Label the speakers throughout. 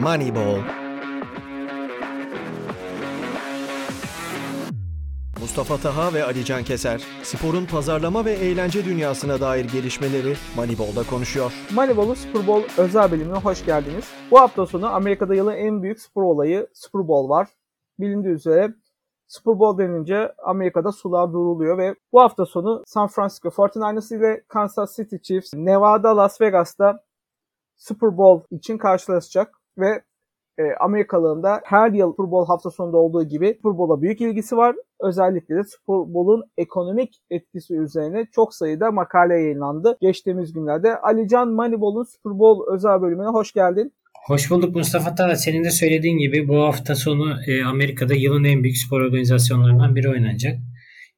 Speaker 1: Moneyball. Mustafa Taha ve Ali Can Keser, sporun pazarlama ve eğlence dünyasına dair gelişmeleri Moneyball'da konuşuyor.
Speaker 2: Moneyball'un Super Bowl özel bölümüne hoş geldiniz. Bu hafta sonu Amerika'da yılın en büyük spor olayı Super Bowl var. Bilindiği üzere Super Bowl denince Amerika'da sular duruluyor ve bu hafta sonu San Francisco 49ers ile Kansas City Chiefs Nevada Las Vegas'ta Super Bowl için karşılaşacak ve e, Amerikalıların da her yıl Super hafta sonunda olduğu gibi Super büyük ilgisi var. Özellikle de Super ekonomik etkisi üzerine çok sayıda makale yayınlandı geçtiğimiz günlerde. Alican Moneyball'un Super özel bölümüne hoş geldin.
Speaker 3: Hoş bulduk Mustafa Talat. Senin de söylediğin gibi bu hafta sonu e, Amerika'da yılın en büyük spor organizasyonlarından biri oynanacak.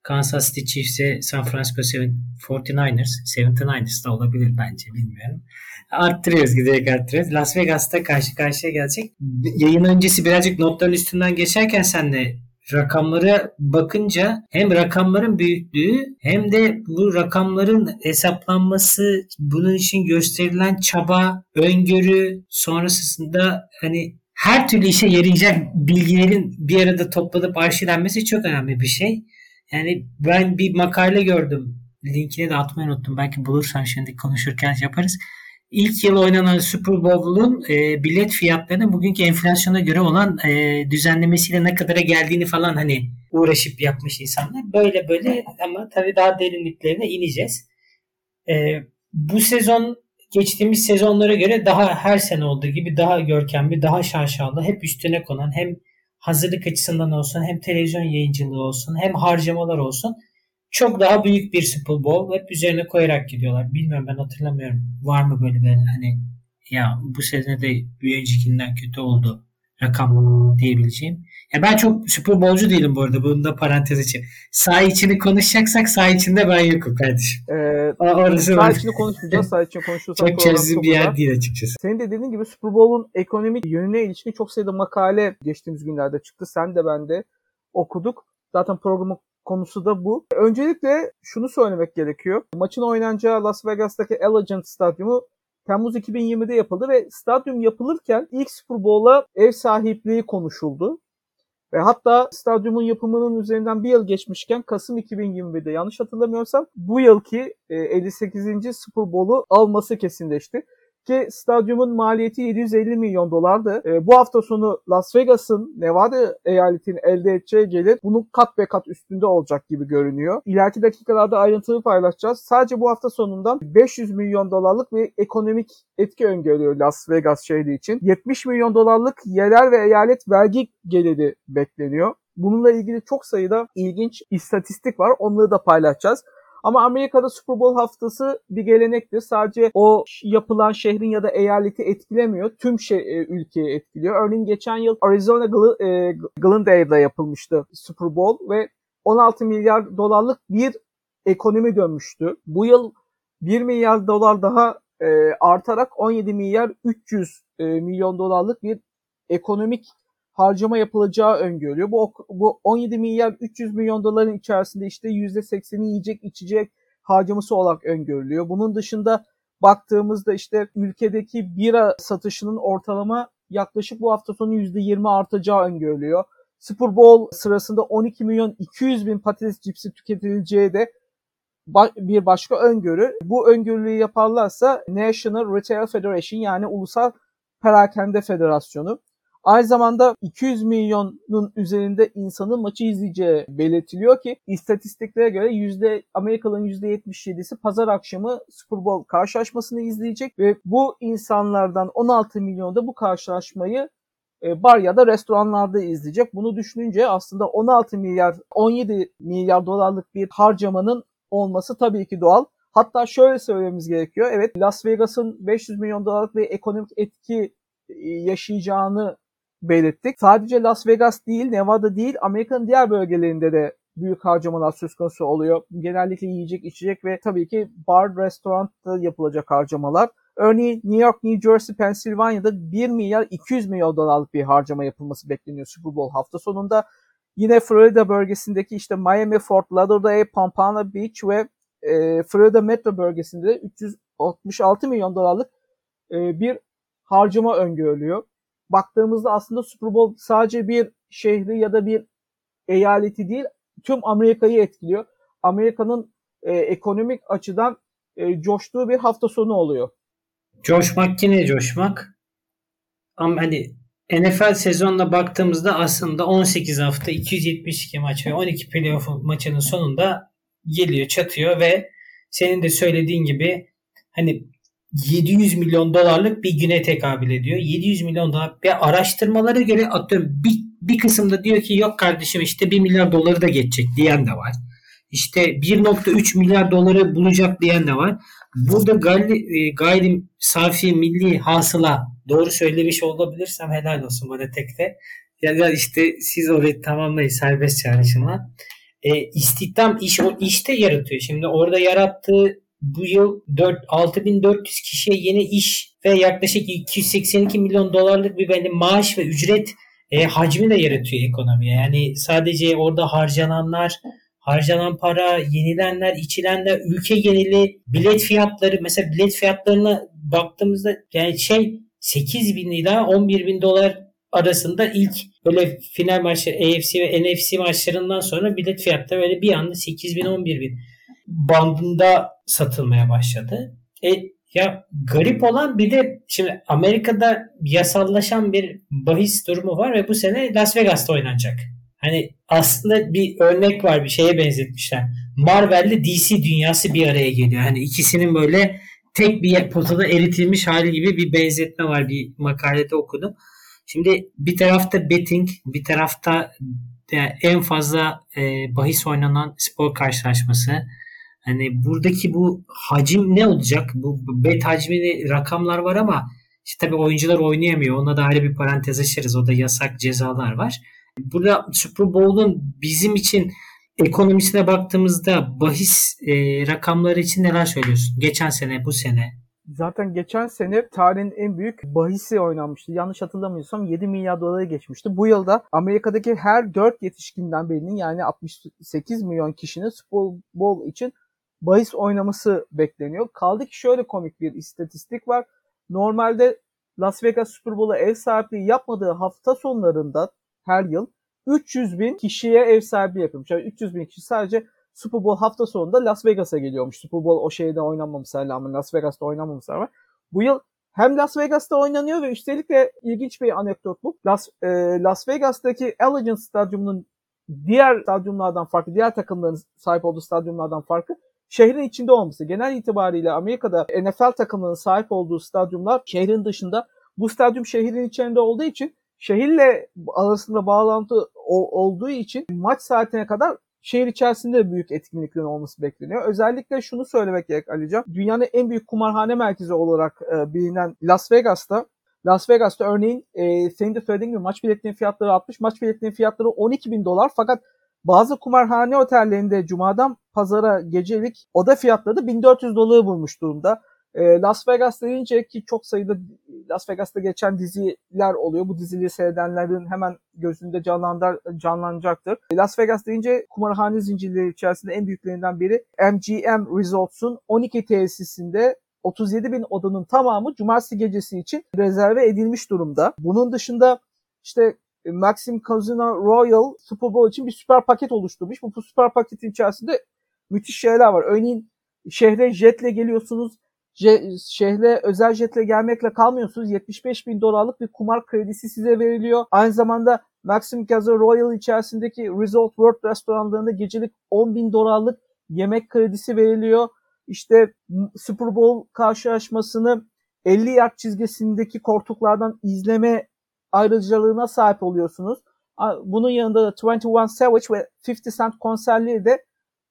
Speaker 3: Kansas City Chiefs'e San Francisco 49ers, 79ers da olabilir bence bilmiyorum. Arttırıyoruz giderek arttırıyoruz. Las Vegas'ta karşı karşıya gelecek. Yayın öncesi birazcık notların üstünden geçerken sen de rakamlara bakınca hem rakamların büyüklüğü hem de bu rakamların hesaplanması, bunun için gösterilen çaba, öngörü sonrasında hani her türlü işe yarayacak bilgilerin bir arada toplanıp arşivlenmesi çok önemli bir şey. Yani ben bir makale gördüm. Linkini de atmayı unuttum. Belki bulursan şimdi konuşurken yaparız. İlk yıl oynanan Super Bowl'un e, bilet fiyatlarının bugünkü enflasyona göre olan e, düzenlemesiyle ne kadara geldiğini falan hani uğraşıp yapmış insanlar. Böyle böyle ama tabii daha derinliklerine ineceğiz. E, bu sezon geçtiğimiz sezonlara göre daha her sene olduğu gibi daha görkemli, daha şaşalı, hep üstüne konan hem hazırlık açısından olsun hem televizyon yayıncılığı olsun hem harcamalar olsun çok daha büyük bir Super Bowl hep üzerine koyarak gidiyorlar. Bilmiyorum ben hatırlamıyorum. Var mı böyle bir hani ya bu sene de bir öncekinden kötü oldu rakam diyebileceğim. Ya ben çok Super Bowl'cu değilim bu arada. Bunu da parantez için. Sağ içini konuşacaksak sağ içinde ben yokum kardeşim.
Speaker 2: Ee, Orası sağ içini konuşmayacağız. Sağ içini konuşursak
Speaker 3: çok çözüm bir yer değil açıkçası.
Speaker 2: Senin de dediğin gibi Super Bowl'un ekonomik yönüne ilişkin çok sayıda makale geçtiğimiz günlerde çıktı. Sen de ben de okuduk. Zaten programın konusu da bu. Öncelikle şunu söylemek gerekiyor. Maçın oynanacağı Las Vegas'taki Allegiant Stadyumu Temmuz 2020'de yapıldı ve stadyum yapılırken ilk Super Bowl'a ev sahipliği konuşuldu. Ve hatta stadyumun yapımının üzerinden bir yıl geçmişken Kasım 2021'de yanlış hatırlamıyorsam bu yılki 58. E, Super Bowl'u alması kesinleşti ki stadyumun maliyeti 750 milyon dolardı. E, bu hafta sonu Las Vegas'ın Nevada eyaletinin elde edeceği gelir bunun kat be kat üstünde olacak gibi görünüyor. İleriki dakikalarda ayrıntılı paylaşacağız. Sadece bu hafta sonundan 500 milyon dolarlık bir ekonomik etki öngörüyor Las Vegas şehri için. 70 milyon dolarlık yerel ve eyalet vergi geliri bekleniyor. Bununla ilgili çok sayıda ilginç istatistik var. Onları da paylaşacağız. Ama Amerika'da Super Bowl haftası bir gelenektir. Sadece o yapılan şehrin ya da eyaleti etkilemiyor. Tüm şey, ülkeyi etkiliyor. Örneğin geçen yıl Arizona Gl- e, Glendale'da yapılmıştı Super Bowl ve 16 milyar dolarlık bir ekonomi dönmüştü. Bu yıl 1 milyar dolar daha e, artarak 17 milyar 300 e, milyon dolarlık bir ekonomik harcama yapılacağı öngörülüyor. Bu, bu 17 milyar 300 milyon doların içerisinde işte %80'i yiyecek içecek harcaması olarak öngörülüyor. Bunun dışında baktığımızda işte ülkedeki bira satışının ortalama yaklaşık bu hafta sonu %20 artacağı öngörülüyor. Super Bowl sırasında 12 milyon 200 bin patates cipsi tüketileceği de bir başka öngörü. Bu öngörüyü yaparlarsa National Retail Federation yani Ulusal Perakende Federasyonu Aynı zamanda 200 milyonun üzerinde insanın maçı izleyeceği belirtiliyor ki istatistiklere göre yüzde Amerikalıların %77'si pazar akşamı Super Bowl karşılaşmasını izleyecek ve bu insanlardan 16 milyon da bu karşılaşmayı e, bar ya da restoranlarda izleyecek. Bunu düşününce aslında 16 milyar 17 milyar dolarlık bir harcamanın olması tabii ki doğal. Hatta şöyle söylememiz gerekiyor. Evet Las Vegas'ın 500 milyon dolarlık bir ekonomik etki e, yaşayacağını belirttik. Sadece Las Vegas değil, Nevada değil, Amerika'nın diğer bölgelerinde de büyük harcamalar söz konusu oluyor. Genellikle yiyecek, içecek ve tabii ki bar, restoranda yapılacak harcamalar. Örneğin New York, New Jersey, Pennsylvania'da 1 milyar 200 milyon dolarlık bir harcama yapılması bekleniyor Super Bowl hafta sonunda. Yine Florida bölgesindeki işte Miami, Fort Lauderdale, Pompano Beach ve e, Florida Metro bölgesinde de 366 milyon dolarlık e, bir harcama öngörülüyor. Baktığımızda aslında Super Bowl sadece bir şehri ya da bir eyaleti değil tüm Amerika'yı etkiliyor. Amerika'nın e, ekonomik açıdan e, coştuğu bir hafta sonu oluyor.
Speaker 3: Coşmak yine coşmak. Ama hani NFL sezonuna baktığımızda aslında 18 hafta 272 maç ve 12 playoff maçının sonunda geliyor, çatıyor ve senin de söylediğin gibi hani 700 milyon dolarlık bir güne tekabül ediyor. 700 milyon dolar ve araştırmalara göre atıyorum bir, bir kısımda diyor ki yok kardeşim işte 1 milyar doları da geçecek diyen de var. İşte 1.3 milyar doları bulacak diyen de var. Burada gayri, e, gayri safi milli hasıla doğru söylemiş olabilirsem helal olsun bana tekte. Ya da işte siz orayı tamamlayın serbest çalışma. E, istihdam iş o işte yaratıyor. Şimdi orada yarattığı bu yıl 4 6400 kişiye yeni iş ve yaklaşık 282 milyon dolarlık bir benim maaş ve ücret e, hacmi de yaratıyor ekonomiye. Yani sadece orada harcananlar harcanan para, yenilenler, içilenler, ülke geneli bilet fiyatları mesela bilet fiyatlarına baktığımızda yani şey 8 bin ila 11 bin dolar arasında ilk böyle final maçları AFC ve NFC maçlarından sonra bilet fiyatları böyle bir anda 8 bin 11 bin bandında satılmaya başladı. E, ya garip olan bir de şimdi Amerika'da yasallaşan bir bahis durumu var ve bu sene Las Vegas'ta oynanacak. Hani aslında bir örnek var bir şeye benzetmişler. Marvel ile DC dünyası bir araya geliyor. Hani ikisinin böyle tek bir potada eritilmiş hali gibi bir benzetme var bir makalede okudum. Şimdi bir tarafta betting, bir tarafta en fazla e, bahis oynanan spor karşılaşması. Hani buradaki bu hacim ne olacak? Bu bet hacmini rakamlar var ama işte tabii oyuncular oynayamıyor. Ona da ayrı bir parantez açarız. O da yasak cezalar var. Burada Super Bowl'un bizim için ekonomisine baktığımızda bahis e, rakamları için neler söylüyorsun? Geçen sene, bu sene.
Speaker 2: Zaten geçen sene tarihin en büyük bahisi oynanmıştı. Yanlış hatırlamıyorsam 7 milyar doları geçmişti. Bu yılda Amerika'daki her 4 yetişkinden birinin yani 68 milyon kişinin Super Bowl için bahis oynaması bekleniyor. Kaldı ki şöyle komik bir istatistik var. Normalde Las Vegas Super Bowl'a ev sahipliği yapmadığı hafta sonlarında her yıl 300 bin kişiye ev sahibi yapıyormuş. Yani 300 bin kişi sadece Super Bowl hafta sonunda Las Vegas'a geliyormuş. Super Bowl o şeyde oynanmamışsa rağmen Las Vegas'ta oynanmamışsa rağmen. Bu yıl hem Las Vegas'ta oynanıyor ve üstelik de ilginç bir anekdot bu. Las, e, Las Vegas'taki Allegiant Stadyumu'nun diğer stadyumlardan farklı, diğer takımların sahip olduğu stadyumlardan farklı şehrin içinde olması. Genel itibariyle Amerika'da NFL takımlarının sahip olduğu stadyumlar şehrin dışında. Bu stadyum şehrin içinde olduğu için şehirle arasında bağlantı olduğu için maç saatine kadar şehir içerisinde büyük etkinliklerin olması bekleniyor. Özellikle şunu söylemek gerek Alican. Dünyanın en büyük kumarhane merkezi olarak e, bilinen Las Vegas'ta Las Vegas'ta örneğin e, senin de söylediğin gibi maç biletlerinin fiyatları 60, maç biletlerinin fiyatları 12 bin dolar fakat bazı kumarhane otellerinde cumadan pazara gecelik oda fiyatları 1400 doları bulmuş durumda. E, Las Vegas deyince ki çok sayıda Las Vegas'ta geçen diziler oluyor. Bu dizileri seyredenlerin hemen gözünde canlandır, canlanacaktır. Las Vegas deyince kumarhane zincirleri içerisinde en büyüklerinden biri MGM Resorts'un 12 tesisinde 37 bin odanın tamamı cumartesi gecesi için rezerve edilmiş durumda. Bunun dışında işte Maxim Casino Royal Super Bowl için bir süper paket oluşturmuş. Bu, bu süper paketin içerisinde müthiş şeyler var. Örneğin şehre jetle geliyorsunuz şehre özel jetle gelmekle kalmıyorsunuz. 75 bin dolarlık bir kumar kredisi size veriliyor. Aynı zamanda Maxim Casino Royal içerisindeki Resort World restoranlarında gecelik 10 bin dolarlık yemek kredisi veriliyor. İşte Super Bowl karşılaşmasını 50 yard çizgisindeki koltuklardan izleme ayrıcalığına sahip oluyorsunuz. Bunun yanında da 21 Savage ve 50 Cent konserleri de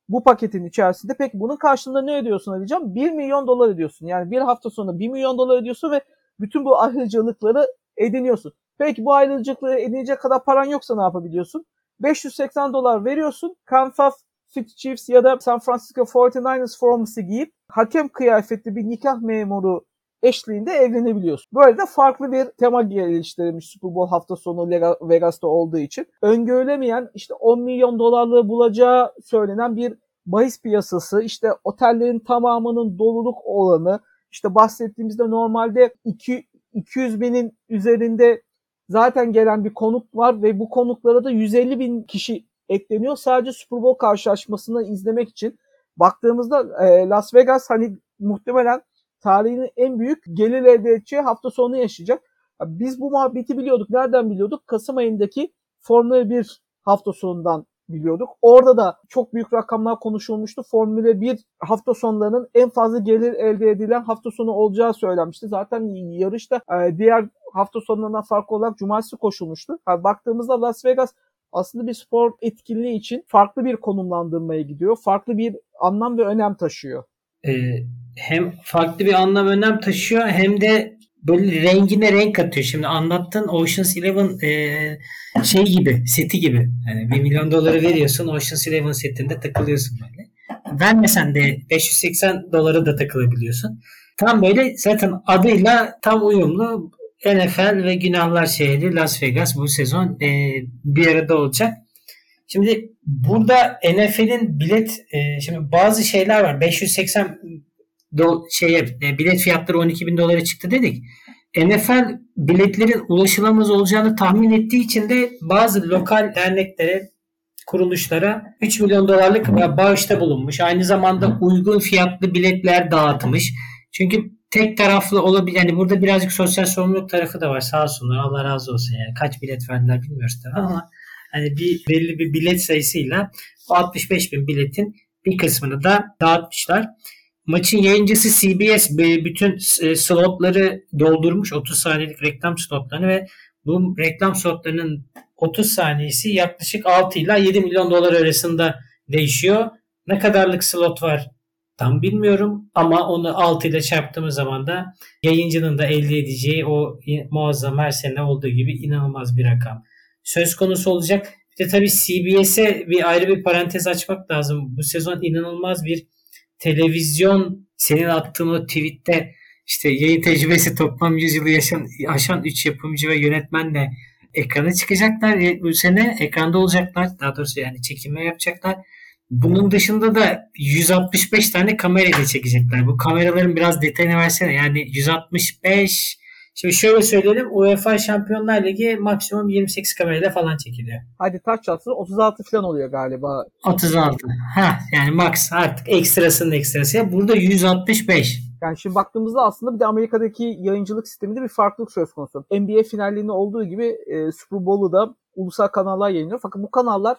Speaker 2: bu paketin içerisinde. Peki bunun karşılığında ne ödüyorsun Alican? 1 milyon dolar ödüyorsun. Yani bir hafta sonra 1 milyon dolar ödüyorsun ve bütün bu ayrıcalıkları ediniyorsun. Peki bu ayrıcalıkları edinecek kadar paran yoksa ne yapabiliyorsun? 580 dolar veriyorsun. Kansas City Chiefs ya da San Francisco 49ers forması giyip hakem kıyafetli bir nikah memuru eşliğinde evlenebiliyorsun. Böyle de farklı bir tema geliştirilmiş Super Bowl hafta sonu Vegas'ta olduğu için. Öngörülemeyen işte 10 milyon dolarlığı bulacağı söylenen bir bahis piyasası, işte otellerin tamamının doluluk olanı, işte bahsettiğimizde normalde 2, 200 binin üzerinde zaten gelen bir konuk var ve bu konuklara da 150 bin kişi ekleniyor. Sadece Super Bowl karşılaşmasını izlemek için. Baktığımızda e, Las Vegas hani muhtemelen tarihinin en büyük gelir elde edeceği hafta sonu yaşayacak. Biz bu muhabbeti biliyorduk. Nereden biliyorduk? Kasım ayındaki Formula 1 hafta sonundan biliyorduk. Orada da çok büyük rakamlar konuşulmuştu. Formula 1 hafta sonlarının en fazla gelir elde edilen hafta sonu olacağı söylenmişti. Zaten yarışta e, diğer hafta sonlarından farklı olarak cumartesi koşulmuştu. Yani baktığımızda Las Vegas aslında bir spor etkinliği için farklı bir konumlandırmaya gidiyor. Farklı bir anlam ve önem taşıyor.
Speaker 3: Ee, hem farklı bir anlam önem taşıyor hem de böyle rengine renk katıyor. Şimdi anlattığın Ocean's Eleven e, şey gibi, seti gibi. Yani 1 milyon doları veriyorsun Ocean's Eleven setinde takılıyorsun böyle. Vermesen de 580 dolara da takılabiliyorsun. Tam böyle zaten adıyla tam uyumlu NFL ve Günahlar Şehri Las Vegas bu sezon e, bir arada olacak. Şimdi burada NFL'in bilet e, şimdi bazı şeyler var. 580 do, şeye e, bilet fiyatları 12 bin dolara çıktı dedik. NFL biletlerin ulaşılamaz olacağını tahmin ettiği için de bazı lokal derneklere kuruluşlara 3 milyon dolarlık bağışta bulunmuş. Aynı zamanda uygun fiyatlı biletler dağıtmış. Çünkü tek taraflı olabilir. Yani burada birazcık sosyal sorumluluk tarafı da var. Sağ olsunlar. Allah razı olsun. Yani kaç bilet verdiler bilmiyoruz tabii ama hani bir belli bir bilet sayısıyla 65 bin biletin bir kısmını da dağıtmışlar. Maçın yayıncısı CBS bütün e, slotları doldurmuş 30 saniyelik reklam slotlarını ve bu reklam slotlarının 30 saniyesi yaklaşık 6 ila 7 milyon dolar arasında değişiyor. Ne kadarlık slot var tam bilmiyorum ama onu 6 ile çarptığımız zaman da yayıncının da elde edeceği o muazzam her sene olduğu gibi inanılmaz bir rakam söz konusu olacak. Bir de tabii CBS'e bir ayrı bir parantez açmak lazım. Bu sezon inanılmaz bir televizyon senin attığın o tweette işte yayın tecrübesi toplam 100 yılı yaşan, aşan 3 yapımcı ve yönetmenle ekrana çıkacaklar. Bu sene ekranda olacaklar. Daha doğrusu yani çekime yapacaklar. Bunun dışında da 165 tane kamerayla çekecekler. Bu kameraların biraz detayını versene. Yani 165 Şimdi şöyle söyleyelim UEFA Şampiyonlar Ligi maksimum 28 kamerayla falan çekiliyor.
Speaker 2: Hadi taç çatsın 36 falan oluyor galiba.
Speaker 3: 36. Ha yani max artık ekstrasının ekstrası. Burada 165.
Speaker 2: Yani şimdi baktığımızda aslında bir de Amerika'daki yayıncılık sisteminde bir farklılık söz konusu. NBA finallerinde olduğu gibi e, Super Bowl'u da ulusal kanallar yayınlıyor. Fakat bu kanallar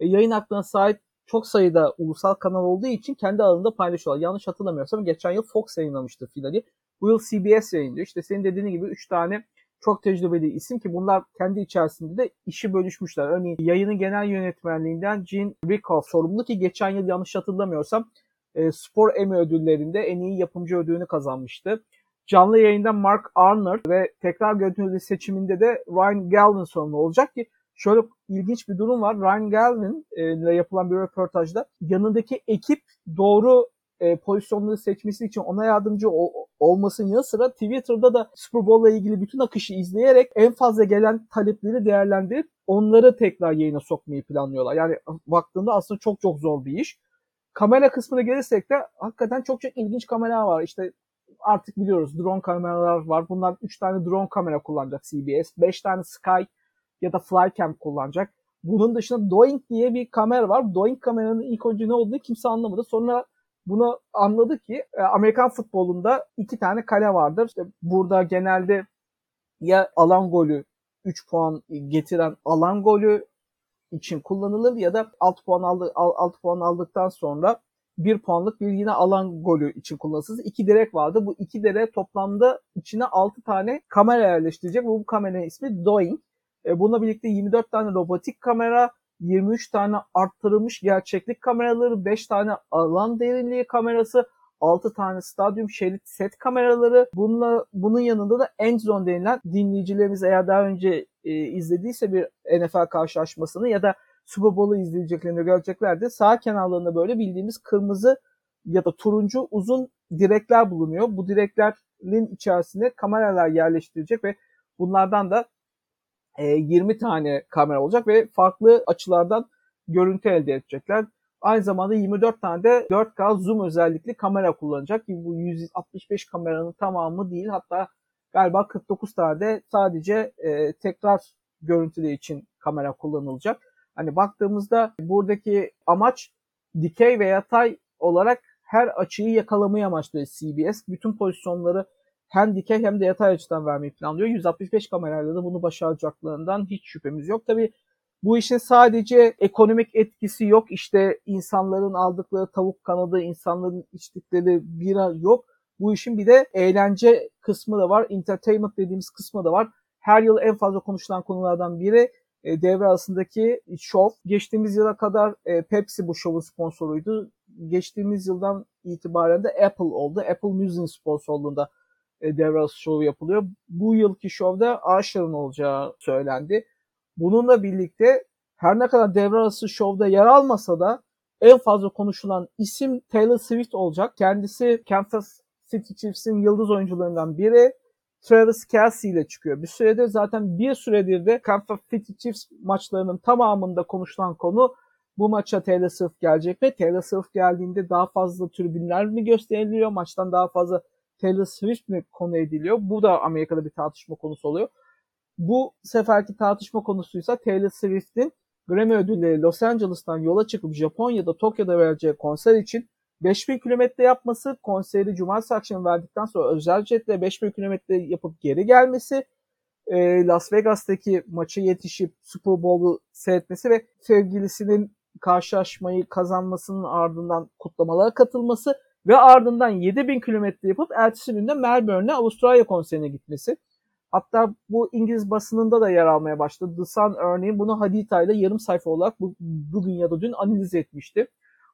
Speaker 2: e, yayın haklarına sahip çok sayıda ulusal kanal olduğu için kendi alanında paylaşıyorlar. Yanlış hatırlamıyorsam geçen yıl Fox yayınlamıştı finali. Bu yıl CBS yayınlıyor. İşte senin dediğin gibi 3 tane çok tecrübeli isim ki bunlar kendi içerisinde de işi bölüşmüşler. Örneğin yayının genel yönetmenliğinden Gene Rickoff sorumlu ki geçen yıl yanlış hatırlamıyorsam e, Spor Emmy ödüllerinde en iyi yapımcı ödülünü kazanmıştı. Canlı yayında Mark Arnold ve tekrar görüntülü seçiminde de Ryan Galvin sorumlu olacak ki şöyle ilginç bir durum var. Ryan Galvin e, ile yapılan bir röportajda yanındaki ekip doğru e, pozisyonları seçmesi için ona yardımcı ol, olmasının yanı sıra Twitter'da da Super Bowl'la ilgili bütün akışı izleyerek en fazla gelen talepleri değerlendirip onları tekrar yayına sokmayı planlıyorlar. Yani baktığında aslında çok çok zor bir iş. Kamera kısmına gelirsek de hakikaten çok çok ilginç kamera var. İşte artık biliyoruz drone kameralar var. Bunlar 3 tane drone kamera kullanacak CBS. 5 tane Sky ya da Flycam kullanacak. Bunun dışında Doink diye bir kamera var. Doink kameranın ilk önce ne olduğunu kimse anlamadı. Sonra bunu anladı ki e, Amerikan futbolunda iki tane kale vardır. İşte burada genelde ya alan golü 3 puan getiren alan golü için kullanılır ya da 6 puan aldı 6 puan aldıktan sonra 1 puanlık bir yine alan golü için kullanılır. İki direk vardı. Bu iki direk toplamda içine 6 tane kamera yerleştirecek. Bu kameranın ismi Doing. E, bununla birlikte 24 tane robotik kamera, 23 tane arttırılmış gerçeklik kameraları, 5 tane alan derinliği kamerası, 6 tane stadyum şerit set kameraları. Bununla, bunun yanında da Endzone denilen dinleyicilerimiz eğer daha önce e, izlediyse bir NFL karşılaşmasını ya da Super Bowl'u izleyeceklerini göreceklerdi. Sağ kenarlarında böyle bildiğimiz kırmızı ya da turuncu uzun direkler bulunuyor. Bu direklerin içerisine kameralar yerleştirecek ve bunlardan da 20 e, tane kamera olacak ve farklı açılardan görüntü elde edecekler. Aynı zamanda 24 tane de 4K zoom özellikli kamera kullanacak ki bu 165 kameranın tamamı değil hatta galiba 49 tane de sadece e, tekrar görüntüleri için kamera kullanılacak. Hani baktığımızda buradaki amaç dikey ve yatay olarak her açıyı yakalamayı amaçlıyor CBS. Bütün pozisyonları hem dikey hem de yatay açıdan vermeyi planlıyor. 165 kamerayla da bunu başaracaklarından hiç şüphemiz yok. Tabi bu işin sadece ekonomik etkisi yok. İşte insanların aldıkları tavuk kanadı, insanların içtikleri bira yok. Bu işin bir de eğlence kısmı da var. Entertainment dediğimiz kısmı da var. Her yıl en fazla konuşulan konulardan biri e, devre arasındaki şov. Geçtiğimiz yıla kadar e, Pepsi bu şovun sponsoruydu. Geçtiğimiz yıldan itibaren de Apple oldu. Apple Music'in sponsorluğunda e, devre arası şovu yapılıyor. Bu yılki şovda Usher'ın olacağı söylendi. Bununla birlikte her ne kadar devre şovda yer almasa da en fazla konuşulan isim Taylor Swift olacak. Kendisi Kansas City Chiefs'in yıldız oyuncularından biri. Travis Kelsey ile çıkıyor. Bir süredir zaten bir süredir de Kansas City Chiefs maçlarının tamamında konuşulan konu bu maça Taylor Swift gelecek mi? Taylor Swift geldiğinde daha fazla tribünler mi gösteriliyor? Maçtan daha fazla Taylor Swift mi konu ediliyor? Bu da Amerika'da bir tartışma konusu oluyor. Bu seferki tartışma konusuysa Taylor Swift'in Grammy ödülleri Los Angeles'tan yola çıkıp Japonya'da Tokyo'da vereceği konser için 5000 kilometre yapması, konseri cumartesi akşamı verdikten sonra özel jetle 5000 kilometre yapıp geri gelmesi, e, Las Vegas'taki maça yetişip Super Bowl'u seyretmesi ve sevgilisinin karşılaşmayı kazanmasının ardından kutlamalara katılması ve ardından 7000 kilometre yapıp ertesi günde Melbourne'e Avustralya konserine gitmesi. Hatta bu İngiliz basınında da yer almaya başladı. The Sun örneğin bunu Hadita ile yarım sayfa olarak bu, bugün ya da dün analiz etmişti.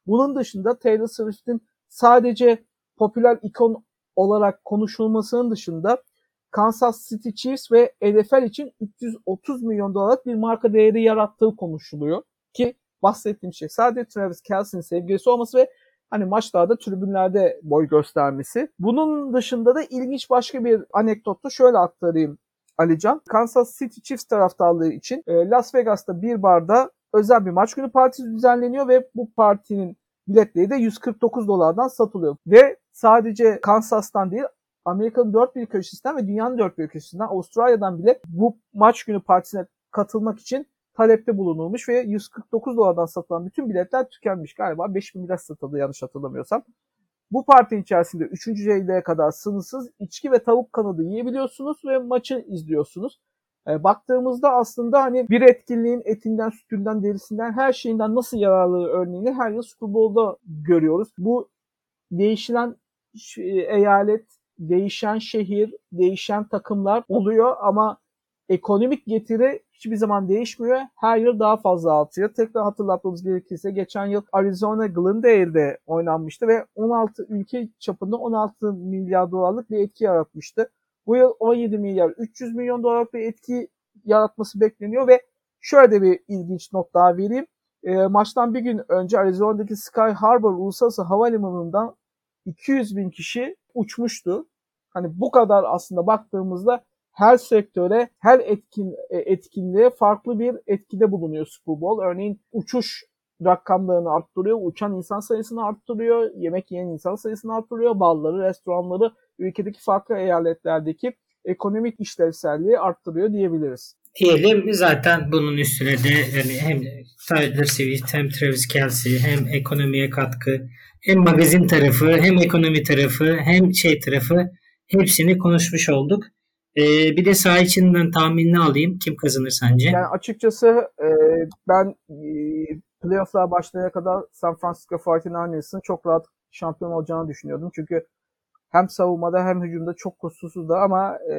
Speaker 2: Bunun dışında Taylor Swift'in sadece popüler ikon olarak konuşulmasının dışında Kansas City Chiefs ve NFL için 330 milyon dolarlık bir marka değeri yarattığı konuşuluyor. Ki bahsettiğim şey sadece Travis Kelsey'nin sevgilisi olması ve hani maçlarda tribünlerde boy göstermesi. Bunun dışında da ilginç başka bir anekdotu şöyle aktarayım Alican. Kansas City Chiefs taraftarlığı için e, Las Vegas'ta bir barda özel bir maç günü partisi düzenleniyor ve bu partinin biletleri de 149 dolardan satılıyor. Ve sadece Kansas'tan değil Amerika'nın dört bir köşesinden ve dünyanın dört bir köşesinden Avustralya'dan bile bu maç günü partisine katılmak için talepte bulunulmuş ve 149 dolardan satılan bütün biletler tükenmiş. Galiba 5000 bilet satıldı yanlış hatırlamıyorsam. Bu parti içerisinde 3. çeyreğe kadar sınırsız içki ve tavuk kanadı yiyebiliyorsunuz ve maçı izliyorsunuz. E, baktığımızda aslında hani bir etkinliğin etinden, sütünden, derisinden her şeyinden nasıl yararlı örneğini her yıl Super Bowl'da görüyoruz. Bu değişilen eyalet, değişen şehir, değişen takımlar oluyor ama ekonomik getiri hiçbir zaman değişmiyor. Her yıl daha fazla artıyor. Tekrar hatırlatmamız gerekirse geçen yıl Arizona Glendale'de oynanmıştı ve 16 ülke çapında 16 milyar dolarlık bir etki yaratmıştı. Bu yıl 17 milyar 300 milyon dolarlık bir etki yaratması bekleniyor ve şöyle bir ilginç not daha vereyim. E, maçtan bir gün önce Arizona'daki Sky Harbor Uluslararası Havalimanı'ndan 200 bin kişi uçmuştu. Hani bu kadar aslında baktığımızda her sektöre, her etkin e, etkinliğe farklı bir etkide bulunuyor Bowl. Örneğin uçuş rakamlarını arttırıyor, uçan insan sayısını arttırıyor, yemek yiyen insan sayısını arttırıyor, balları, restoranları ülkedeki farklı eyaletlerdeki ekonomik işlevselliği arttırıyor diyebiliriz.
Speaker 3: Diyelim zaten bunun üstüne de yani hem Tyler Swift hem Travis Kelsey hem ekonomiye katkı hem magazin tarafı hem ekonomi tarafı hem şey tarafı hepsini konuşmuş olduk. Ee, bir de saha içinden tahminini alayım. Kim kazanır sence?
Speaker 2: Yani açıkçası e, ben e, playofflar başlayana kadar San Francisco 49ers'ın çok rahat şampiyon olacağını düşünüyordum. Çünkü hem savunmada hem hücumda çok kusursuzdu ama e,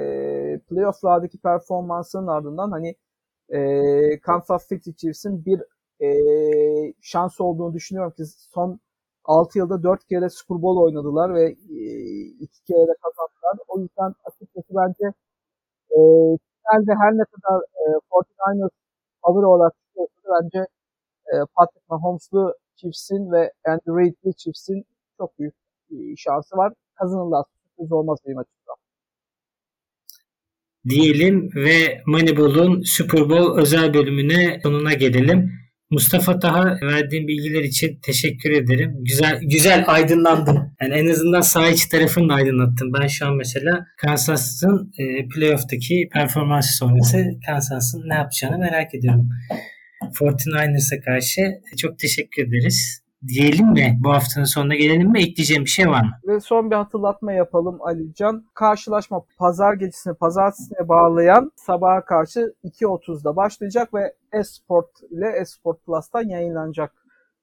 Speaker 2: playofflardaki performansının ardından hani e, Kansas City Chiefs'in bir e, şans olduğunu düşünüyorum ki son 6 yılda 4 kere Super Bowl oynadılar ve e, 2 kere de kazandılar. O yüzden açıkçası bence e, her ne kadar e, 49ers favori olarak çıkıyorsa bence e, Patrick Mahomes'lu Chiefs'in ve Andy Reid'li Chiefs'in çok büyük şansı var. Kazanırlar. Sürpriz olmaz benim açımdan.
Speaker 3: Diyelim ve Moneyball'un Super Bowl özel bölümüne sonuna gelelim. Mustafa Taha verdiğin bilgiler için teşekkür ederim. Güzel güzel aydınlandım. Yani en azından sağ içi tarafını da aydınlattım. Ben şu an mesela Kansas'ın e, playoff'taki performansı sonrası Kansas'ın ne yapacağını merak ediyorum. 49ers'a karşı çok teşekkür ederiz. Diyelim mi? Bu haftanın sonuna gelelim mi? Ekleyeceğim bir şey var mı?
Speaker 2: Ve son bir hatırlatma yapalım Alican. Karşılaşma pazar gecesini pazartesine bağlayan sabaha karşı 2.30'da başlayacak ve Esport ile Esport Plus'tan yayınlanacak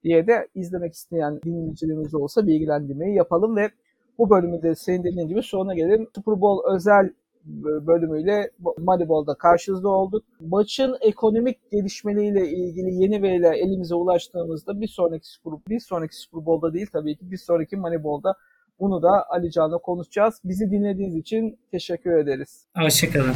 Speaker 2: diye de izlemek isteyen dinleyicilerimiz olsa bilgilendirmeyi yapalım ve bu bölümü de senin dediğin gibi sonuna gelelim. Super Bowl özel bölümüyle Moneyball'da karşınızda olduk. Maçın ekonomik gelişmeleriyle ilgili yeni veriler elimize ulaştığımızda bir sonraki Super, bir sonraki Super Bowl'da değil tabii ki bir sonraki Moneyball'da bunu da Ali Can'la konuşacağız. Bizi dinlediğiniz için teşekkür ederiz.
Speaker 3: Hoşçakalın.